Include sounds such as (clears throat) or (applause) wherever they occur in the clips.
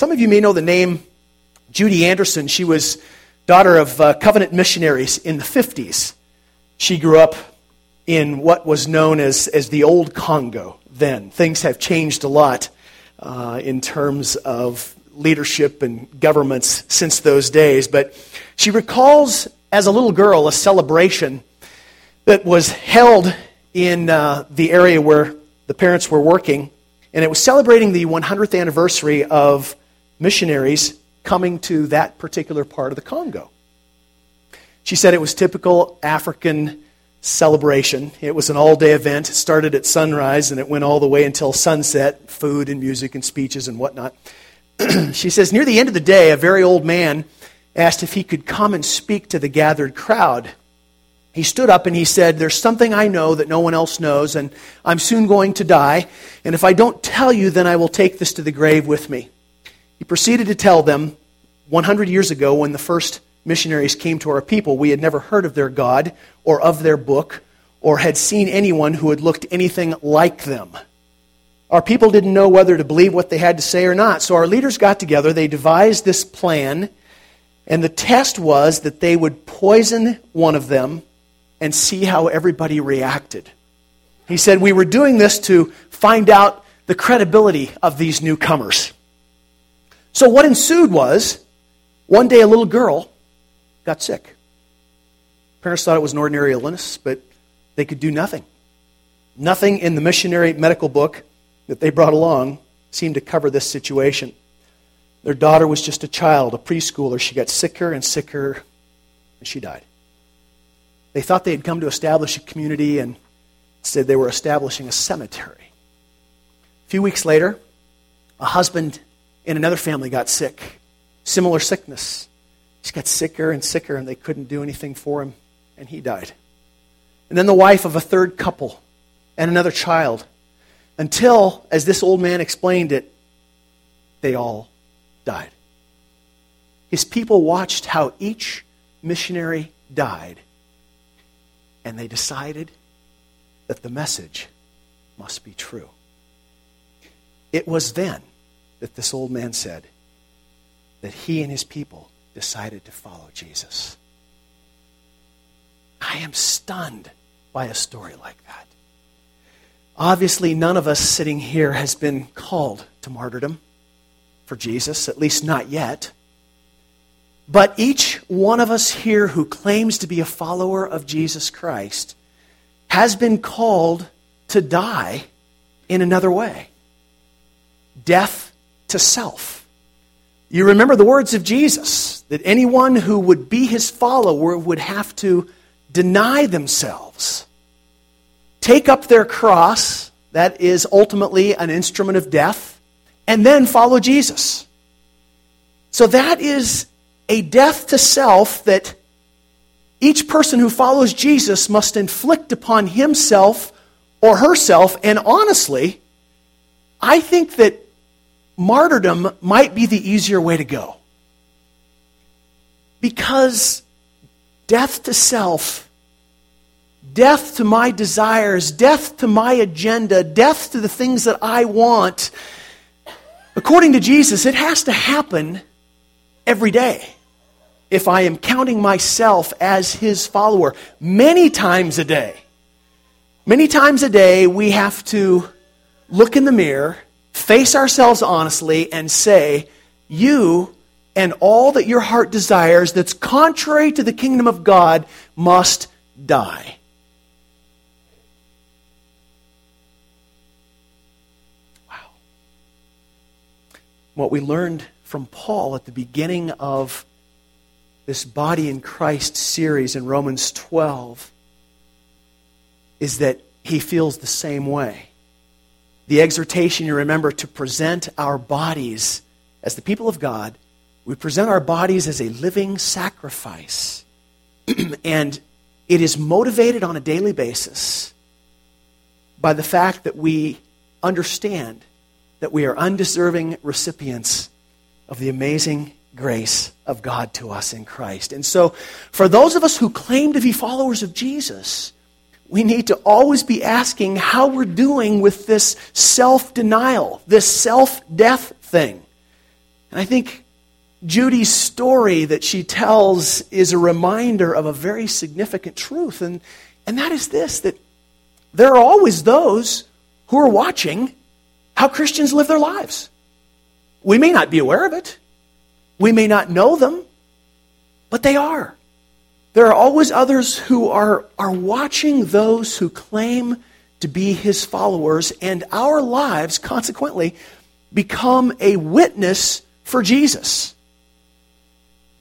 Some of you may know the name Judy Anderson. She was daughter of uh, Covenant missionaries in the 50s. She grew up in what was known as, as the old Congo then. Things have changed a lot uh, in terms of leadership and governments since those days. But she recalls as a little girl a celebration that was held in uh, the area where the parents were working, and it was celebrating the 100th anniversary of missionaries coming to that particular part of the Congo. She said it was typical African celebration. It was an all day event. It started at sunrise and it went all the way until sunset food and music and speeches and whatnot. (clears throat) she says, Near the end of the day, a very old man asked if he could come and speak to the gathered crowd. He stood up and he said, There's something I know that no one else knows, and I'm soon going to die. And if I don't tell you, then I will take this to the grave with me. He proceeded to tell them 100 years ago, when the first missionaries came to our people, we had never heard of their God or of their book or had seen anyone who had looked anything like them. Our people didn't know whether to believe what they had to say or not. So our leaders got together, they devised this plan, and the test was that they would poison one of them and see how everybody reacted. He said, We were doing this to find out the credibility of these newcomers. So what ensued was one day a little girl got sick. Parents thought it was an ordinary illness, but they could do nothing. Nothing in the missionary medical book that they brought along seemed to cover this situation. Their daughter was just a child, a preschooler. She got sicker and sicker, and she died. They thought they had come to establish a community and said they were establishing a cemetery. A few weeks later, a husband in another family got sick, similar sickness. He got sicker and sicker, and they couldn't do anything for him, and he died. And then the wife of a third couple and another child, until, as this old man explained it, they all died. His people watched how each missionary died, and they decided that the message must be true. It was then that this old man said that he and his people decided to follow Jesus. I am stunned by a story like that. Obviously, none of us sitting here has been called to martyrdom for Jesus, at least not yet. But each one of us here who claims to be a follower of Jesus Christ has been called to die in another way death to self. You remember the words of Jesus that anyone who would be his follower would have to deny themselves, take up their cross, that is ultimately an instrument of death, and then follow Jesus. So that is a death to self that each person who follows Jesus must inflict upon himself or herself. And honestly, I think that martyrdom might be the easier way to go. Because death to self, death to my desires, death to my agenda, death to the things that I want, according to Jesus, it has to happen every day if I am counting myself as his follower many times a day. Many times a day, we have to look in the mirror face ourselves honestly and say, You and all that your heart desires that's contrary to the kingdom of God must die. Wow. What we learned from Paul at the beginning of this Body in Christ series in Romans 12 is that he feels the same way the exhortation, you remember, to present our bodies as the people of God. We present our bodies as a living sacrifice. (clears throat) and it is motivated on a daily basis by the fact that we understand that we are undeserving recipients of the amazing grace of God to us in Christ. And so, for those of us who claim to be followers of Jesus, we need to always be asking how we're doing with this self denial, this self death thing. And I think Judy's story that she tells is a reminder of a very significant truth, and, and that is this that there are always those who are watching how Christians live their lives. We may not be aware of it, we may not know them, but they are. There are always others who are, are watching those who claim to be his followers, and our lives, consequently, become a witness for Jesus.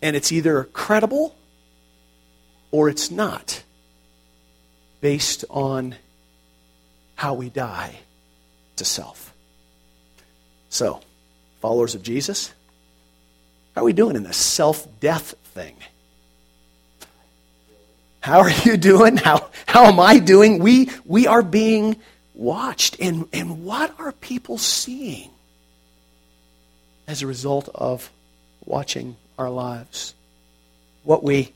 And it's either credible or it's not, based on how we die to self. So, followers of Jesus, how are we doing in this self death thing? How are you doing? How, how am I doing? We, we are being watched. And, and what are people seeing as a result of watching our lives? What we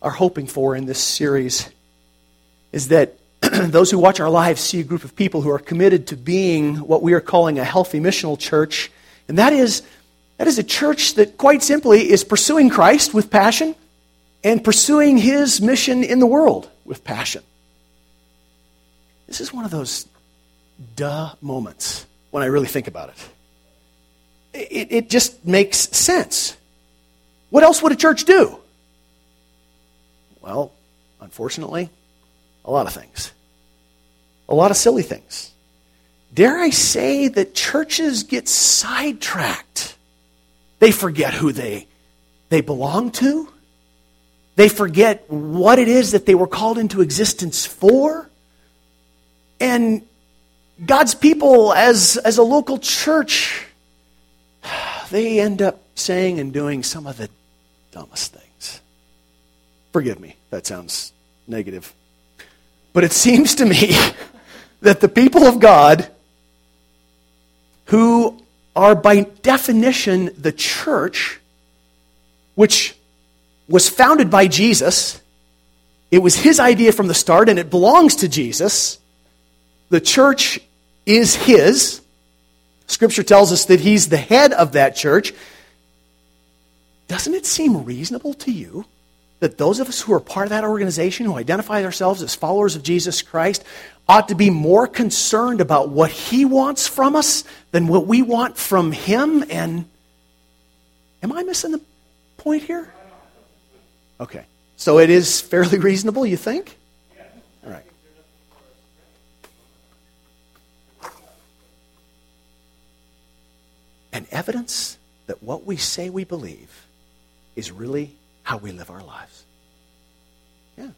are hoping for in this series is that (clears throat) those who watch our lives see a group of people who are committed to being what we are calling a healthy missional church. And that is, that is a church that, quite simply, is pursuing Christ with passion and pursuing his mission in the world with passion. This is one of those duh moments when I really think about it. It, it just makes sense. What else would a church do? Well, unfortunately, a lot of things. A lot of silly things. Dare I say that churches get sidetracked? They forget who they, they belong to. They forget what it is that they were called into existence for. And God's people, as, as a local church, they end up saying and doing some of the dumbest things. Forgive me, that sounds negative. But it seems to me (laughs) that the people of God, who are by definition the church, which was founded by Jesus. It was his idea from the start, and it belongs to Jesus. The church is his. Scripture tells us that he's the head of that church. Doesn't it seem reasonable to you that those of us who are part of that organization, who identify ourselves as followers of Jesus Christ, ought to be more concerned about what he wants from us than what we want from him? And am I missing the point here? Okay. So it is fairly (laughs) reasonable, you think? All right. And evidence that what we say we believe is really how we live our lives. Yeah.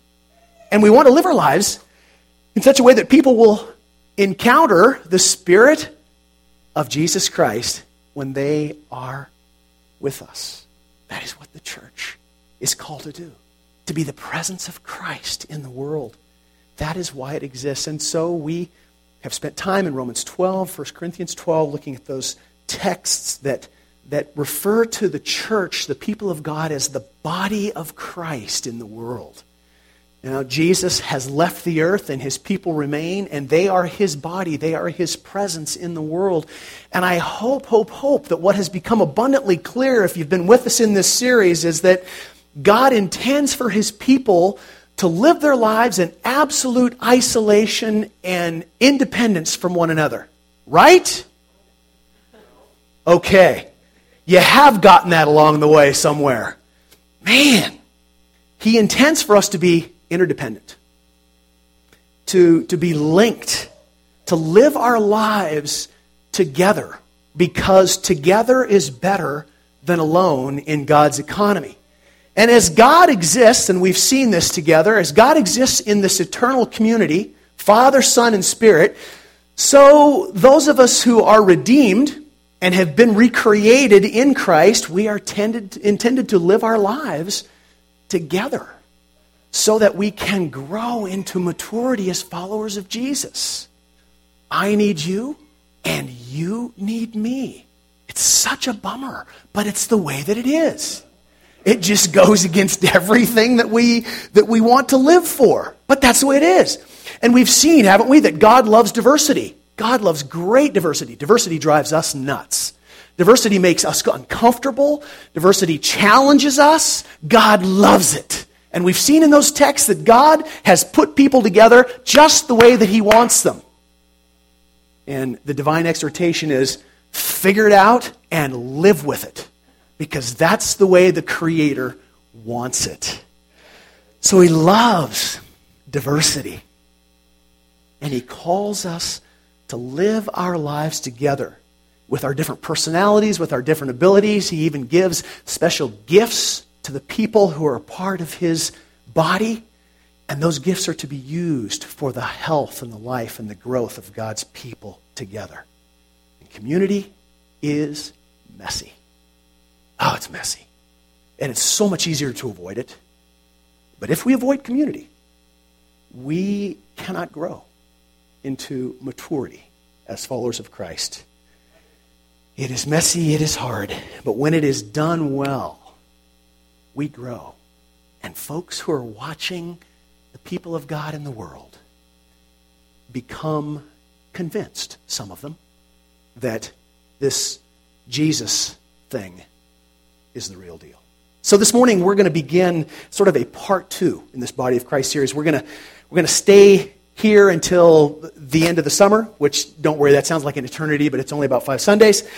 And we want to live our lives in such a way that people will encounter the Spirit of Jesus Christ when they are with us. That is what the church is called to do to be the presence of Christ in the world. That is why it exists. And so we have spent time in Romans 12, 1 Corinthians 12, looking at those texts that, that refer to the church, the people of God, as the body of Christ in the world. Now, Jesus has left the earth and his people remain, and they are his body. They are his presence in the world. And I hope, hope, hope that what has become abundantly clear, if you've been with us in this series, is that God intends for his people to live their lives in absolute isolation and independence from one another. Right? Okay. You have gotten that along the way somewhere. Man, he intends for us to be interdependent, to, to be linked, to live our lives together, because together is better than alone in God's economy. And as God exists, and we've seen this together, as God exists in this eternal community, Father, Son, and Spirit, so those of us who are redeemed and have been recreated in Christ, we are tended, intended to live our lives together so that we can grow into maturity as followers of Jesus. I need you, and you need me. It's such a bummer, but it's the way that it is. It just goes against (laughs) everything that we, that we want to live for. But that's the way it is. And we've seen, haven't we, that God loves diversity. God loves great diversity. Diversity drives us nuts. Diversity makes us uncomfortable. Diversity challenges us. God loves it. And we've seen in those texts that God has put people together just the way that He wants them. And the divine exhortation is figure it out and live with it because that's the way the Creator wants it. So He loves diversity. And He calls us to live our lives together with our different personalities, with our different abilities. He even gives special gifts to the people who are a part of His body. And those gifts are to be used for the health and the life and the growth of God's people together. And community is messy. Oh, it's messy. And it's so much easier to avoid it. But if we avoid community, we cannot grow into maturity as followers of Christ. It is messy, it is hard, but when it is done well, we grow. And folks who are watching the people of God in the world become convinced, some of them, that this Jesus thing is the real deal. So this morning we're going to begin sort of a part two in this Body of Christ series. We're going to, we're going to stay here until the end of the summer, which don't worry, that sounds like an eternity, but it's only about five Sundays.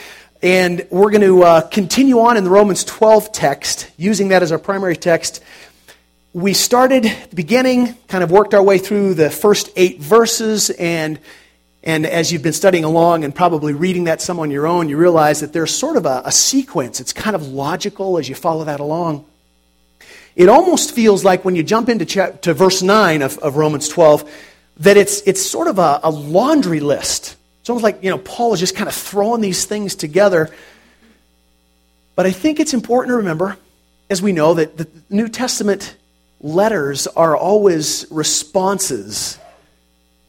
And we're going to uh, continue on in the Romans 12 text, using that as our primary text. We started the beginning, kind of worked our way through the first eight verses, and and as you've been studying along and probably reading that some on your own, you realize that there's sort of a, a, sequence. It's kind of logical as you follow that along. It almost feels like when you jump into to verse 9 of, of Romans 12, that it's, it's sort of a, a laundry list. It's almost like, you know, Paul is just kind of throwing these things together. But I think it's important to remember, as we know, that the New Testament letters are always responses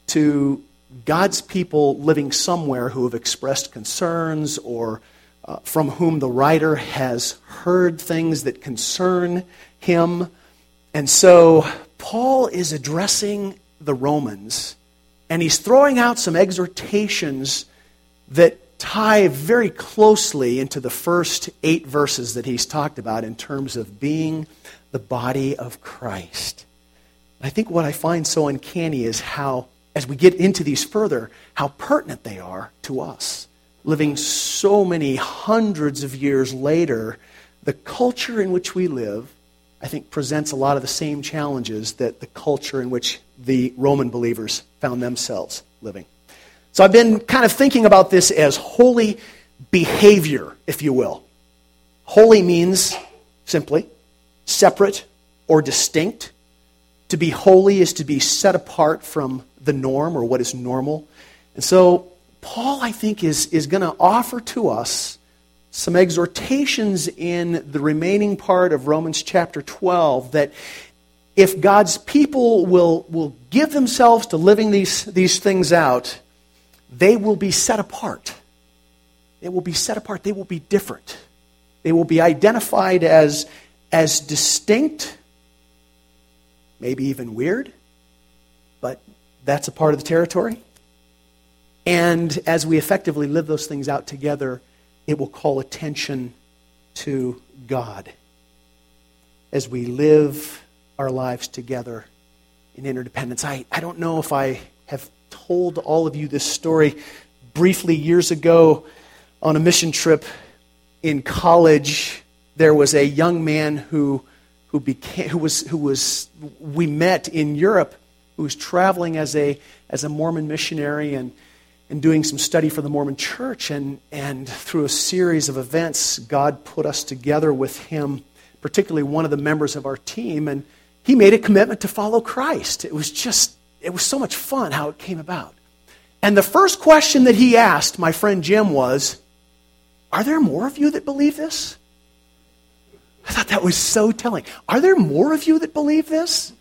to God's people living somewhere who have expressed concerns or uh, from whom the writer has heard things that concern him. And so Paul is addressing the Romans and he's throwing out some exhortations that tie very closely into the first eight verses that he's talked about in terms of being the body of Christ. I think what I find so uncanny is how as we get into these further, how pertinent they are to us. Living so many hundreds of years later, the culture in which we live, I think, presents a lot of the same challenges that the culture in which the Roman believers found themselves living. So I've been kind of thinking about this as holy behavior, if you will. Holy means simply separate or distinct. To be holy is to be set apart from the norm or what is normal. And so, Paul, I think, is, is going to offer to us some exhortations in the remaining part of Romans chapter 12 that if God's people will, will give themselves to living these, these things out, they will be set apart. They will be set apart. They will be different. They will be identified as, as distinct, maybe even weird, but that's a part of the territory. And as we effectively live those things out together, it will call attention to God as we live our lives together in interdependence. I, I don't know if I have told all of you this story briefly years ago on a mission trip in college. There was a young man who, who, became, who, was, who was, we met in Europe who was traveling as a, as a Mormon missionary and, and doing some study for the Mormon church. And, and through a series of events, God put us together with him, particularly one of the members of our team. And he made a commitment to follow Christ. It was just, it was so much fun how it came about. And the first question that he asked my friend Jim was, Are there more of you that believe this? I thought that was so telling. Are there more of you that believe this?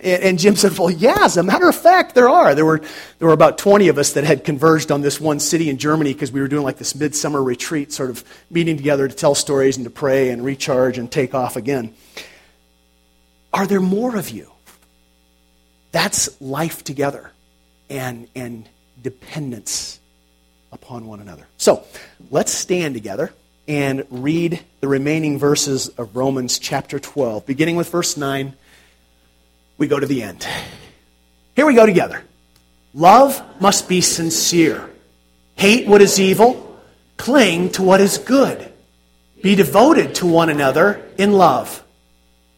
And Jim said, Well, yeah, as a matter of fact, there are. There were, there were about 20 of us that had converged on this one city in Germany because we were doing like this midsummer retreat, sort of meeting together to tell stories and to pray and recharge and take off again. Are there more of you? That's life together and, and dependence upon one another. So let's stand together. And read the remaining verses of Romans chapter 12. Beginning with verse 9, we go to the end. Here we go together. Love must be sincere. Hate what is evil, cling to what is good. Be devoted to one another in love.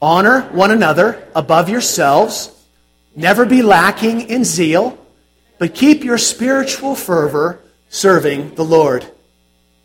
Honor one another above yourselves. Never be lacking in zeal, but keep your spiritual fervor serving the Lord.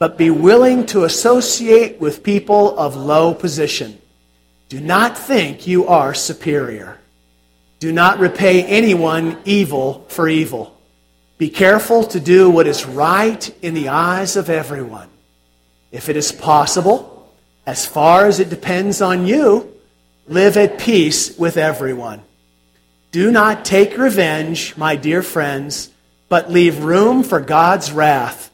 but be willing to associate with people of low position. Do not think you are superior. Do not repay anyone evil for evil. Be careful to do what is right in the eyes of everyone. If it is possible, as far as it depends on you, live at peace with everyone. Do not take revenge, my dear friends, but leave room for God's wrath.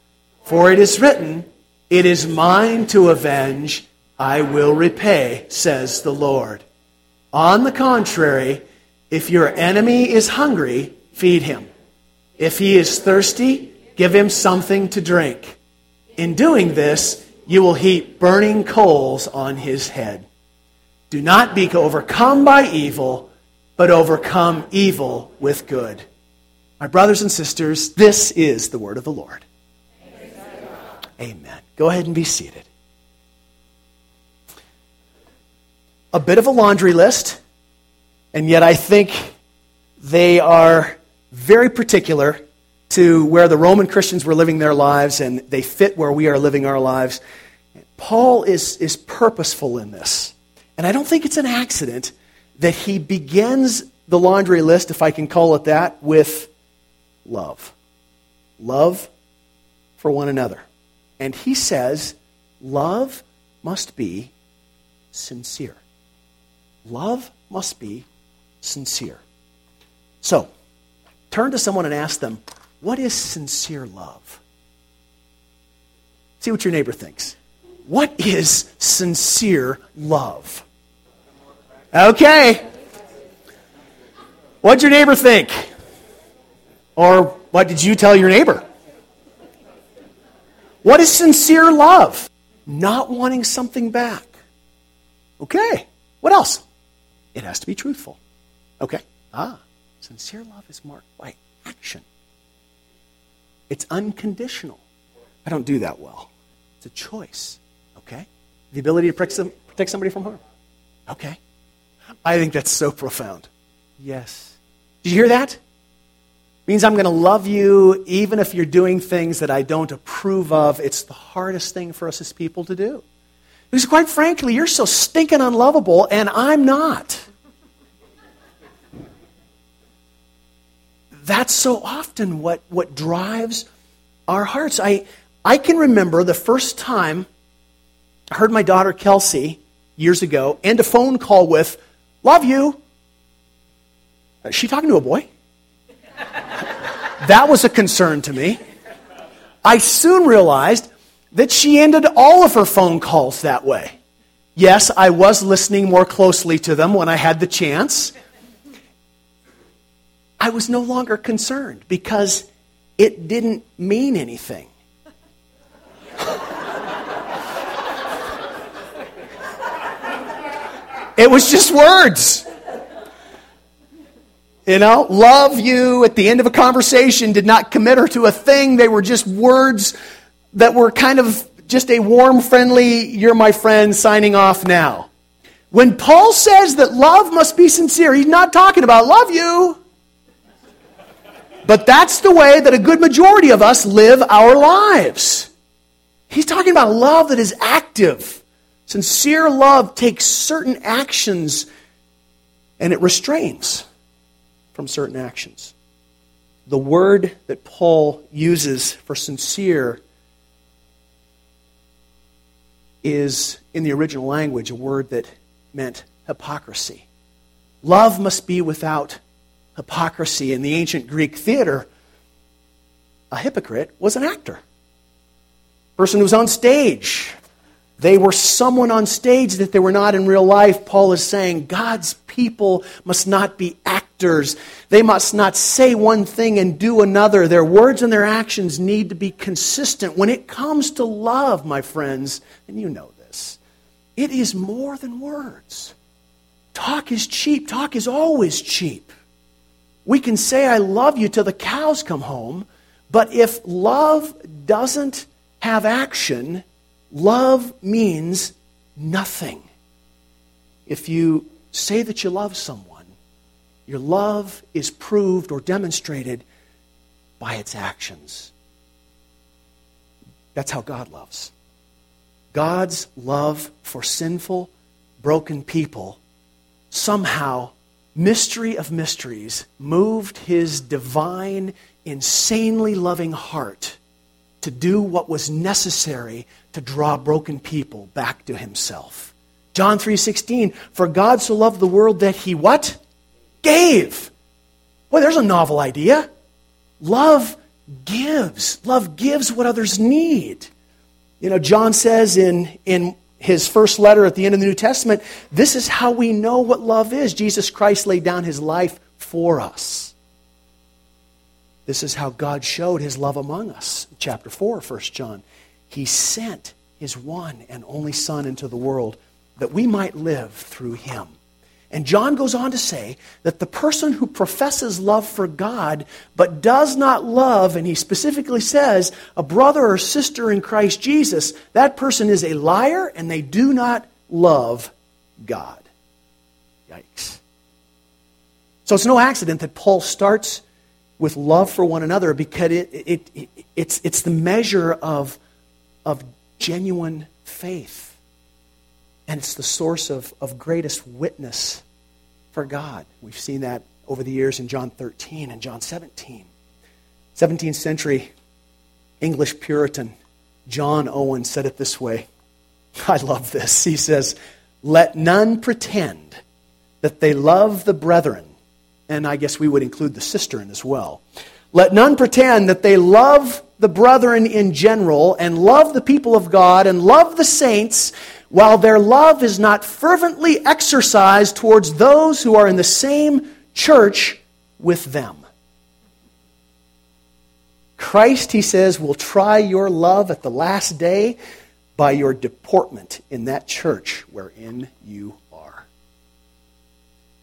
For it is written, It is mine to avenge, I will repay, says the Lord. On the contrary, if your enemy is hungry, feed him. If he is thirsty, give him something to drink. In doing this, you will heap burning coals on his head. Do not be overcome by evil, but overcome evil with good. My brothers and sisters, this is the word of the Lord. Amen. Go ahead and be seated. A bit of a laundry list, and yet I think they are very particular to where the Roman Christians were living their lives, and they fit where we are living our lives. Paul is, is purposeful in this. And I don't think it's an accident that he begins the laundry list, if I can call it that, with love. Love for one another. And he says, love must be sincere. Love must be sincere. So, turn to someone and ask them, what is sincere love? See what your neighbor thinks. What is sincere love? Okay. What'd your neighbor think? Or what did you tell your neighbor? What is sincere love? Not wanting something back. Okay. What else? It has to be truthful. Okay. Ah, sincere love is marked by action. It's unconditional. I don't do that well. It's a choice. Okay? The ability to protect somebody from harm. Okay. I think that's so profound. Yes. Did you hear that? Means I'm going to love you even if you're doing things that I don't approve of. It's the hardest thing for us as people to do. Because quite frankly, you're so stinking unlovable, and I'm not. That's so often what, what drives our hearts. I, I can remember the first time I heard my daughter Kelsey years ago end a phone call with, Love you. Is she talking to a boy? That was a concern to me. I soon realized that she ended all of her phone calls that way. Yes, I was listening more closely to them when I had the chance. I was no longer concerned because it didn't mean anything. (laughs) it was just words. You know, love you at the end of a conversation did not commit her to a thing. They were just words that were kind of just a warm, friendly, you're my friend, signing off now. When Paul says that love must be sincere, he's not talking about love you. But that's the way that a good majority of us live our lives. He's talking about love that is active. Sincere love takes certain actions and it restrains from certain actions. The word that Paul uses for sincere is, in the original language, a word that meant hypocrisy. Love must be without hypocrisy. In the ancient Greek theater, a hypocrite was an actor. Person who was on stage. They were someone on stage that they were not in real life. Paul is saying God's people must not be actors. They must not say one thing and do another. Their words and their actions need to be consistent. When it comes to love, my friends, and you know this, it is more than words. Talk is cheap. Talk is always cheap. We can say, I love you till the cows come home, but if love doesn't have action, love means nothing. If you say that you love someone, your love is proved or demonstrated by its actions. That's how God loves. God's love for sinful, broken people somehow, mystery of mysteries, moved his divine, insanely loving heart to do what was necessary to draw broken people back to himself. John 3:16 For God so loved the world that he what? Gave. Boy, there's a novel idea. Love gives. Love gives what others need. You know, John says in, in his first letter at the end of the New Testament, this is how we know what love is. Jesus Christ laid down his life for us. This is how God showed his love among us. Chapter 4, 1 John. He sent his one and only Son into the world that we might live through him. And John goes on to say that the person who professes love for God but does not love, and he specifically says, a brother or sister in Christ Jesus, that person is a liar and they do not love God. Yikes. So it's no accident that Paul starts with love for one another because it, it, it, it's, it's the measure of, of genuine faith. And it's the source of, of greatest witness for God. We've seen that over the years in John 13 and John 17. 17th century English Puritan John Owen said it this way. (laughs) I love this. He says, Let none pretend that they love the brethren, and I guess we would include the sister in as well. Let none pretend that they love the brethren in general and love the people of God and love the saints while their love is not fervently exercised towards those who are in the same church with them. Christ, he says, will try your love at the last day by your deportment in that church wherein you are.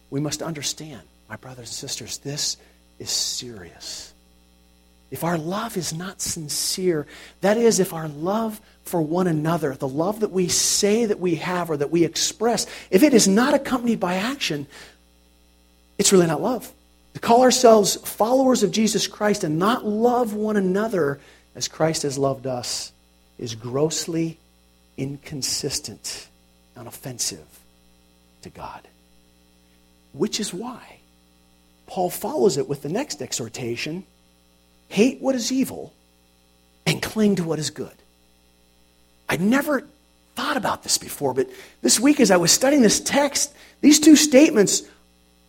We must understand, my brothers and sisters, this is serious. If our love is not sincere, that is, if our love for one another, the love that we say that we have or that we express, if it is not accompanied by action, it's really not love. To call ourselves followers of Jesus Christ and not love one another as Christ has loved us is grossly inconsistent and offensive to God. Which is why Paul follows it with the next exhortation hate what is evil and cling to what is good. I'd never thought about this before, but this week as I was studying this text, these two statements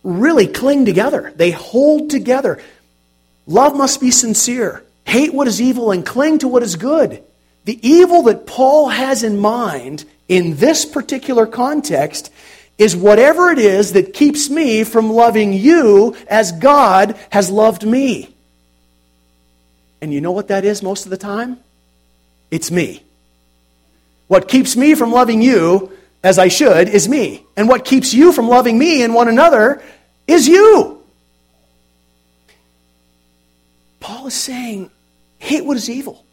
really cling together. They hold together. Love must be sincere. Hate what is evil and cling to what is good. The evil that Paul has in mind in this particular context is whatever it is that keeps me from loving you as God has loved me. And you know what that is most of the time? It's me. What keeps me from loving you as I should is me. And what keeps you from loving me and one another is you. Paul is saying, hate what is evil,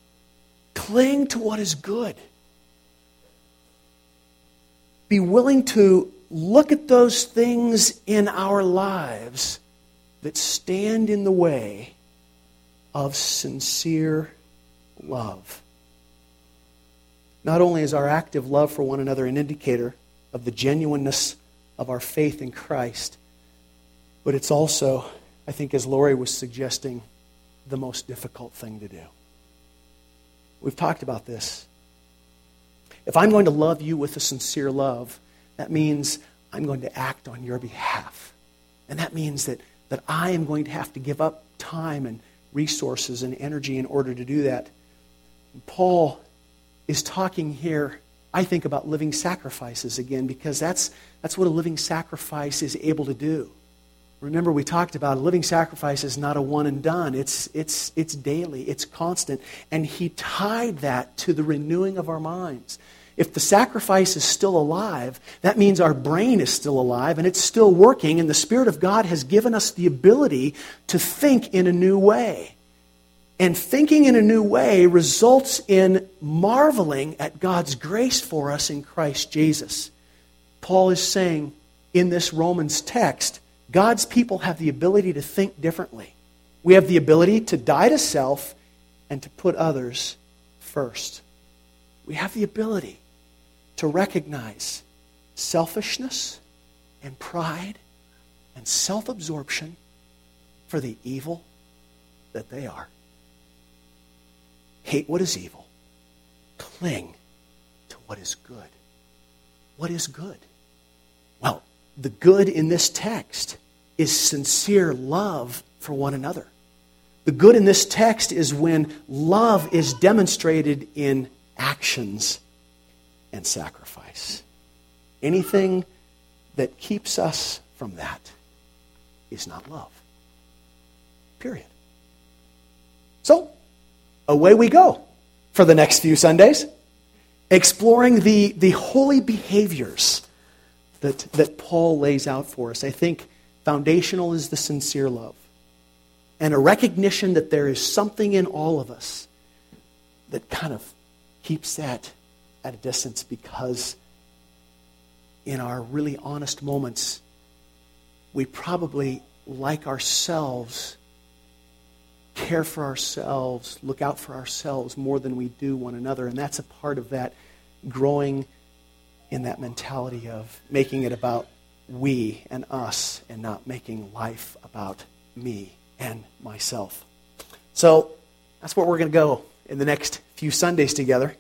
cling to what is good. Be willing to look at those things in our lives that stand in the way of sincere love. Not only is our active love for one another an indicator of the genuineness of our faith in Christ, but it's also, I think, as Lori was suggesting, the most difficult thing to do. We've talked about this. If I'm going to love you with a sincere love, that means I'm going to act on your behalf. And that means that, that I am going to have to give up time and resources and energy in order to do that. Paul is talking here, I think, about living sacrifices again, because that's, that's what a living sacrifice is able to do. Remember, we talked about a living sacrifice is not a one and done. It's, it's, it's daily, it's constant. And he tied that to the renewing of our minds. If the sacrifice is still alive, that means our brain is still alive and it's still working, and the Spirit of God has given us the ability to think in a new way. And thinking in a new way results in marveling at God's grace for us in Christ Jesus. Paul is saying in this Romans text, God's people have the ability to think differently. We have the ability to die to self and to put others first. We have the ability to recognize selfishness and pride and self absorption for the evil that they are. Hate what is evil, cling to what is good. What is good? Well, the good in this text is sincere love for one another. The good in this text is when love is demonstrated in actions and sacrifice. Anything that keeps us from that is not love. Period. So, away we go for the next few Sundays, exploring the, the holy behaviors that, that Paul lays out for us. I think foundational is the sincere love and a recognition that there is something in all of us that kind of keeps that at a distance because in our really honest moments, we probably, like ourselves, care for ourselves, look out for ourselves more than we do one another. And that's a part of that growing in that mentality of making it about we and us and not making life about me and myself. So that's where we're going to go in the next few Sundays together.